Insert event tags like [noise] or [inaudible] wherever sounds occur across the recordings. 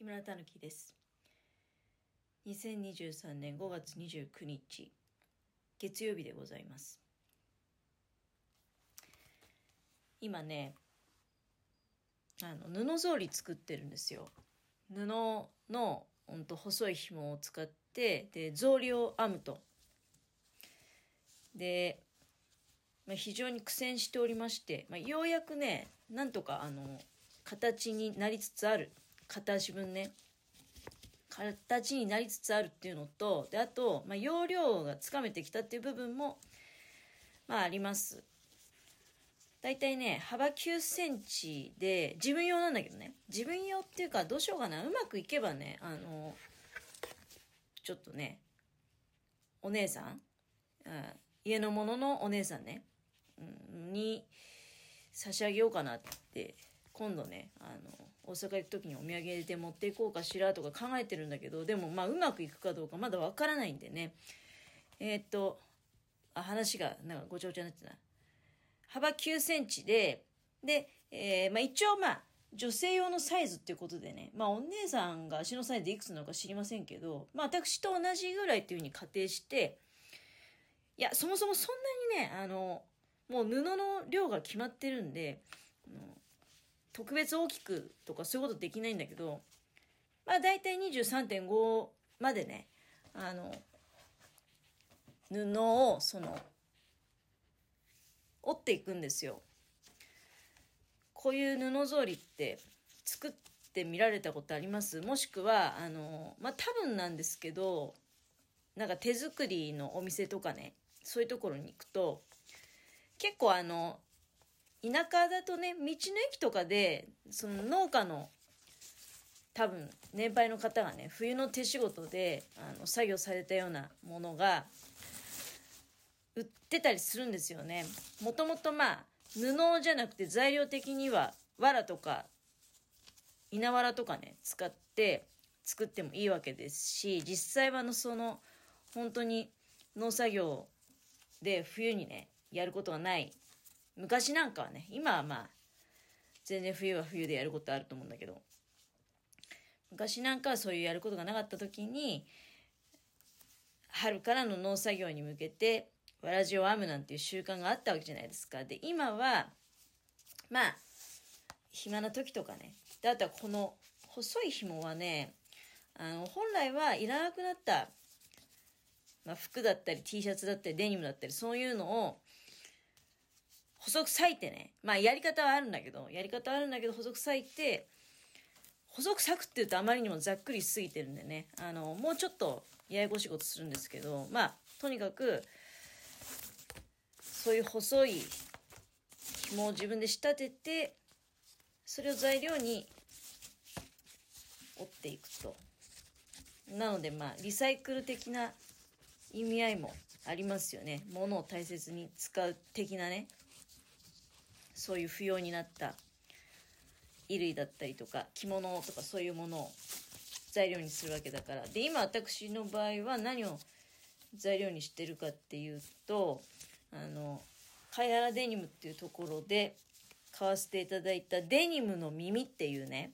木村たぬきです。2023年5月29日月曜日でございます。今ねあの布草履作ってるんですよ。布のほんと細い紐を使ってで草履を編むと。で、まあ、非常に苦戦しておりまして、まあ、ようやくねなんとかあの形になりつつある。片足分ね。形になりつつあるっていうのとであと、まあ、容量がつかめてきたっていう部分もまああります。だいたいね幅9センチで自分用なんだけどね。自分用っていうかどうしようかな。うまくいけばねあのちょっとねお姉さん、うん、家のもののお姉さんね、うん、に差し上げようかなって今度ねあの大阪行く時にお土産で持っていこうかしらとか考えてるんだけどでもまあうまくいくかどうかまだわからないんでね。えー、っとあ話がなんかごちゃごちゃになってた幅9センチでで、えー、まあ、一応まあ女性用のサイズっていうことでね、まあ、お姉さんが足のサイズいくつなのか知りませんけど、まあ、私と同じぐらいっていうふうに仮定して、いや、そもそもそんなにね、あの、もう布の量が決まってるんで、特別大きくとかそういうことできないんだけど、まあ大体23.5までね、あの、布をその、折っていくんですよ。こういう布草履って作ってみられたことあります？もしくは、あの、まあ多分なんですけど、なんか手作りのお店とかね、そういうところに行くと、結構あの、田舎だとね、道の駅とかで、その農家の多分年配の方がね、冬の手仕事であの作業されたようなものが売ってたりするんですよね。もともとまあ、布じゃなくて材料的には藁とか稲わらとかね、使って作ってもいいわけですし、実際はのその本当に農作業で冬にね、やることがない昔なんかはね、今はまあ、全然冬は冬でやることあると思うんだけど、昔なんかはそういうやることがなかった時に、春からの農作業に向けて、わらじを編むなんていう習慣があったわけじゃないですか。で、今は、まあ、暇な時とかね。で、あとはこの細い紐はね、あの、本来はいらなくなった、まあ、服だったり T シャツだったりデニムだったりそういうのを細く裂いてね、まあやり方はあるんだけど、やり方はあるんだけど、細く裂いて、細く裂くって言うとあまりにもざっくりしすぎてるんでね、あの、もうちょっとややこしいことするんですけど、まあ、とにかく、そういう細い紐を自分で仕立てて、それを材料に折っていくと。なので、まあ、リサイクル的な意味合いもありますよね。物を大切に使う的なね。そういう不要になった衣類だったりとか着物とかそういうものを材料にするわけだから。で今私の場合は何を材料にしてるかっていうとあの貝原デニムっていうところで買わせていただいたデニムの耳っていうね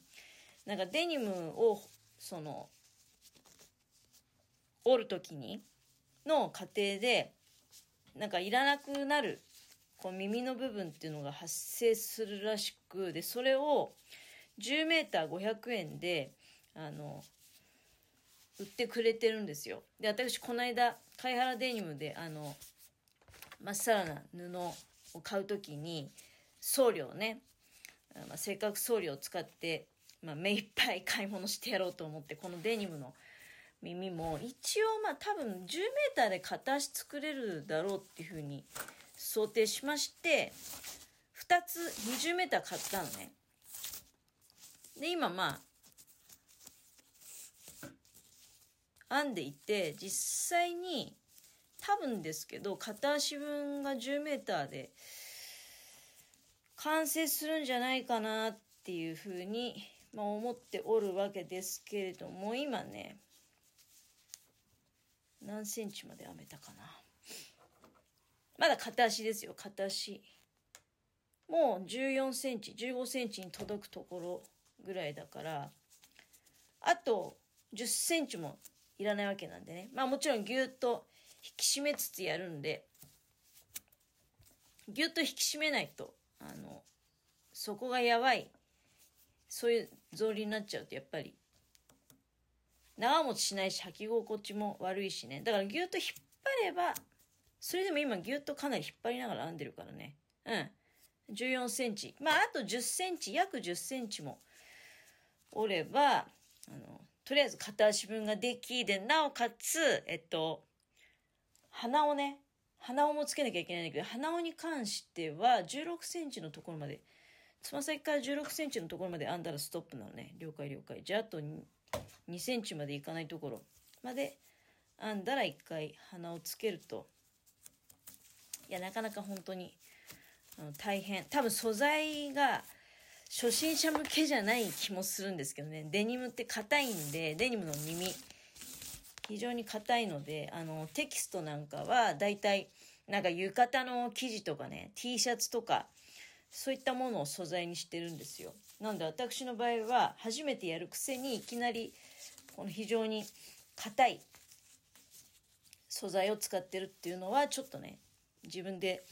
なんかデニムをその折る時にの過程でなんかいらなくなるこう耳の部分っていうのが発生するらしくでそれを 10m500 円であの売ってくれてるんですよ。で私この間貝原デニムであのまっさらな布を買う時に送料ね、まあ、せっかく送料を使って、まあ、目いっぱい買い物してやろうと思ってこのデニムの耳も一応まあ多分 10m で片足作れるだろうっていうふうに想定しまして、2つ 20m 買ったのね。で、今まあ、編んでいて、実際に、多分ですけど、片足分が 10m で完成するんじゃないかなっていうふうに、まあ、思っておるわけですけれども、今ね、何センチまで編めたかな。まだ片足ですよ、片足。もう14センチ、15センチに届くところぐらいだから、あと10センチもいらないわけなんでね。まあもちろんぎゅっと引き締めつつやるんで、ぎゅっと引き締めないと、あの、そこがやばい、そういう草履になっちゃうとやっぱり、長持ちしないし履き心地も悪いしね。だからぎゅっと引っ張れば、それでも今ぎゅっとかなり引っ張りながら編んでるからね。うん。14センチ。まあ、あと10センチ、約10センチも折れば、あの、とりあえず片足分ができ、で、なおかつ、えっと、鼻をね、鼻緒もつけなきゃいけないんだけど、鼻緒に関しては16センチのところまで、つま先から16センチのところまで編んだらストップなのね。了解了解。じゃあ、あと 2, 2センチまでいかないところまで編んだら1回鼻をつけると、いや、なかなか本当に大変。多分素材が初心者向けじゃない気もするんですけどね。デニムって硬いんで、デニムの耳、非常に硬いので、あの、テキストなんかはだいたいなんか浴衣の生地とかね、T シャツとか、そういったものを素材にしてるんですよ。なんで私の場合は初めてやるくせにいきなりこの非常に硬い素材を使ってるっていうのはちょっとね、自分で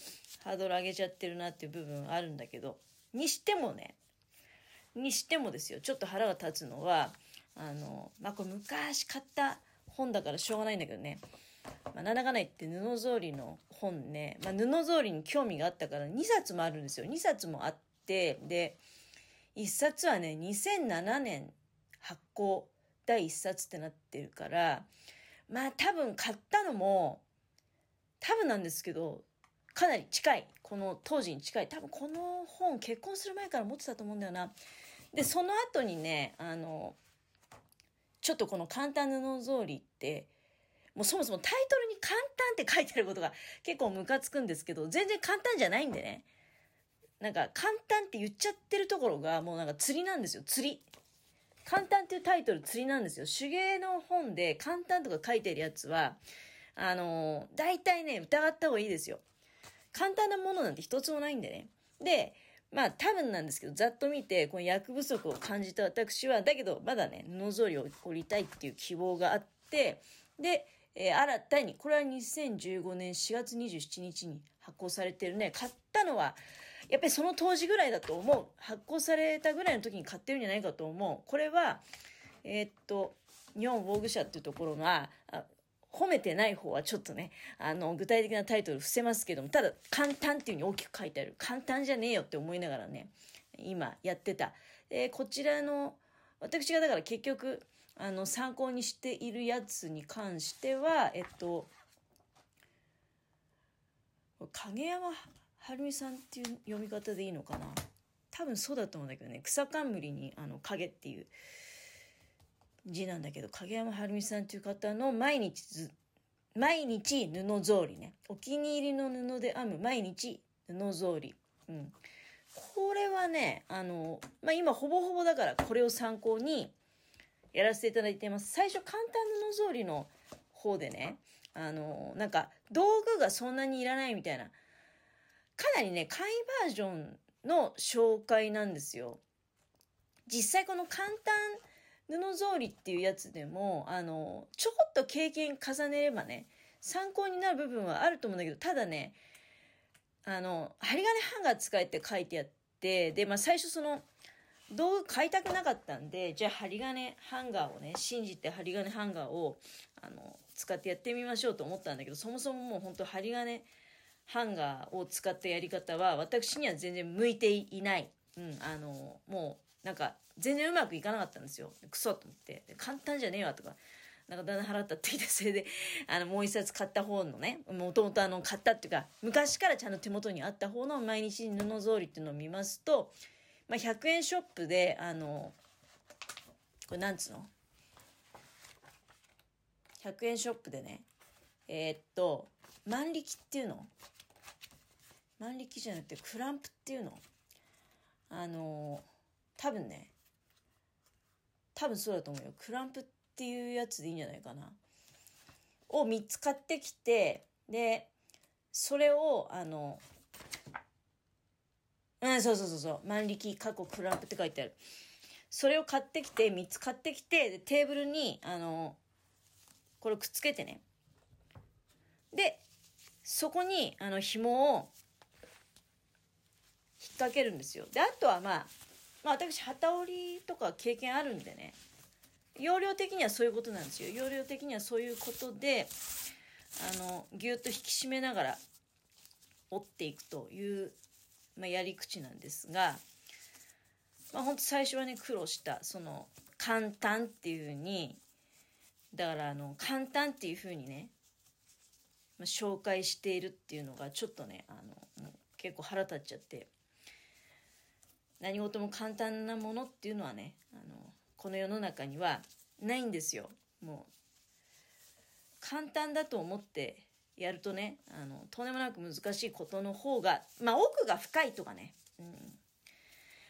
ハードル上げちゃってるなっていう部分あるんだけど、にしてもね、にしてもですよ、ちょっと腹が立つのは、あの、まあ、これ昔買った本だからしょうがないんだけどね、まあ、なんだかないって布草履の本ね、まあ、布草履に興味があったから2冊もあるんですよ。2冊もあって、で、1冊はね、2007年発行第1冊ってなってるから、まあ多分買ったのも、多分なんですけど、かなり近い。この当時に近い。多分この本結婚する前から持ってたと思うんだよな。で、その後にね、あの、ちょっとこの簡単布草履って、もうそもそもタイトルに簡単って書いてあることが [laughs] 結構ムカつくんですけど、全然簡単じゃないんでね。なんか簡単って言っちゃってるところがもうなんか釣りなんですよ。釣り。簡単っていうタイトル釣りなんですよ。手芸の本で簡単とか書いてるやつは、あのー、大体ね、疑った方がいいですよ。簡単なものなんて一つもないんでね。で、まあ多分なんですけど、ざっと見て、この役不足を感じた私は、だけどまだね、布ぞりを折りたいっていう希望があって、で、えー、新たに、これは2015年4月27日に発行されてるね、買ったのは、やっぱりその当時ぐらいだと思う。発行されたぐらいの時に買ってるんじゃないかと思う。これは、えー、っと、日本防具社っていうところが、褒めてない方はちょっとね、あの、具体的なタイトル伏せますけども、ただ、簡単っていう風に大きく書いてある。簡単じゃねえよって思いながらね、今やってた。で、こちらの、私がだから結局、あの、参考にしているやつに関しては、えっと、影山晴美さんっていう読み方でいいのかな多分そうだと思うんだけどね、草冠に、あの、影っていう、字なんだけど影山晴美さんという方の毎日ず毎日布草履ね。お気に入りの布で編む毎日布草履、うん、これはねあの、まあ、今ほぼほぼだからこれを参考にやらせていただいています。最初簡単布草履の方でねあのなんか道具がそんなにいらないみたいなかなりね簡易バージョンの紹介なんですよ。実際この簡単布草履っていうやつでも、あの、ちょこっと経験重ねればね、参考になる部分はあると思うんだけど、ただね、あの、針金ハンガー使えって書いてあって、で、まあ最初その、道具買いたくなかったんで、じゃあ針金ハンガーをね、信じて針金ハンガーを、あの、使ってやってみましょうと思ったんだけど、そもそももう本当針金ハンガーを使ったやり方は、私には全然向いていない。うん、あの、もう、なんか、全然うまくいかなかったんですよ。クソと思って。簡単じゃねえわとか。なんかだんだん払ったって言って、それで、あの、もう一冊買った方のね、もともとあの、買ったっていうか、昔からちゃんと手元にあった方の毎日布草履っていうのを見ますと、まあ、100円ショップで、あの、これなんつうの ?100 円ショップでね、えー、っと、万力っていうの？万力じゃなくてクランプっていうの？あの、多分ね、多分そうだと思うよ。クランプっていうやつでいいんじゃないかな。を3つ買ってきて、で、それを、あの、うん、そうそうそうそう、万力過去クランプって書いてある。それを買ってきて3つ買ってきてでテーブルにあのこれくっつけてねでそこにあの紐を引っ掛けるんですよであとはまあまあ私旗織りとか経験あるんでね。容量的にはそういうことなんですよ。容量的にはそういうことであのぎゅっと引き締めながら折っていくという、まあ、やり口なんですがまあ本当最初はね苦労したその簡単っていうふうにだからあの簡単っていうふうにね、まあ、紹介しているっていうのがちょっとねあの結構腹立っちゃって何事も簡単なものっていうのはねあのこの世の中にはないんですよ。もう簡単だと思ってやるとねあのとんでもなく難しいことの方がまあ奥が深いとかね、うん。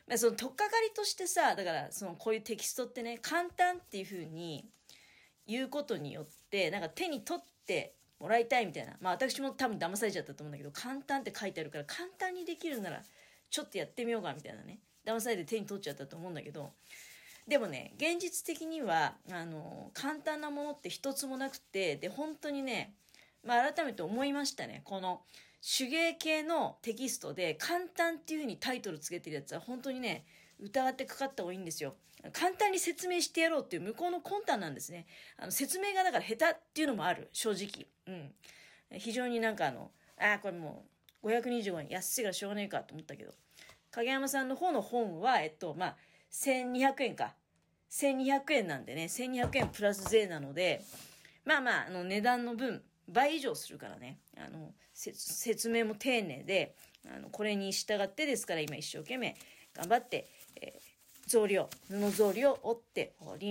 まあ、その取っかかりとしてさだからそのこういうテキストってね簡単っていうふうに言うことによってなんか手に取ってもらいたいみたいな。まあ私も多分騙されちゃったと思うんだけど簡単って書いてあるから簡単にできるならちょっとやってみようかみたいなね。騙されて手に取っちゃったと思うんだけど。でもね現実的にはあの簡単なものって一つもなくてで本当にね、まあ、改めて思いましたね。この手芸系のテキストで簡単っていう風にタイトルつけてるやつは本当にね疑ってかかった方がいいんですよ。簡単に説明してやろうっていう向こうの魂胆なんですね。あの説明がだから下手っていうのもある。正直。うん。非常になんかあのああこれも525円。安いからしょうがねえかと思ったけど。影山さんの方の本はえっとまあ1200円か。1200円なんでね、1200円プラス税なので、まあまあ、あの値段の分、倍以上するからね、あの、説明も丁寧で、あの、これに従ってですから、今一生懸命頑張って、えー、草履を、布草履を折っております。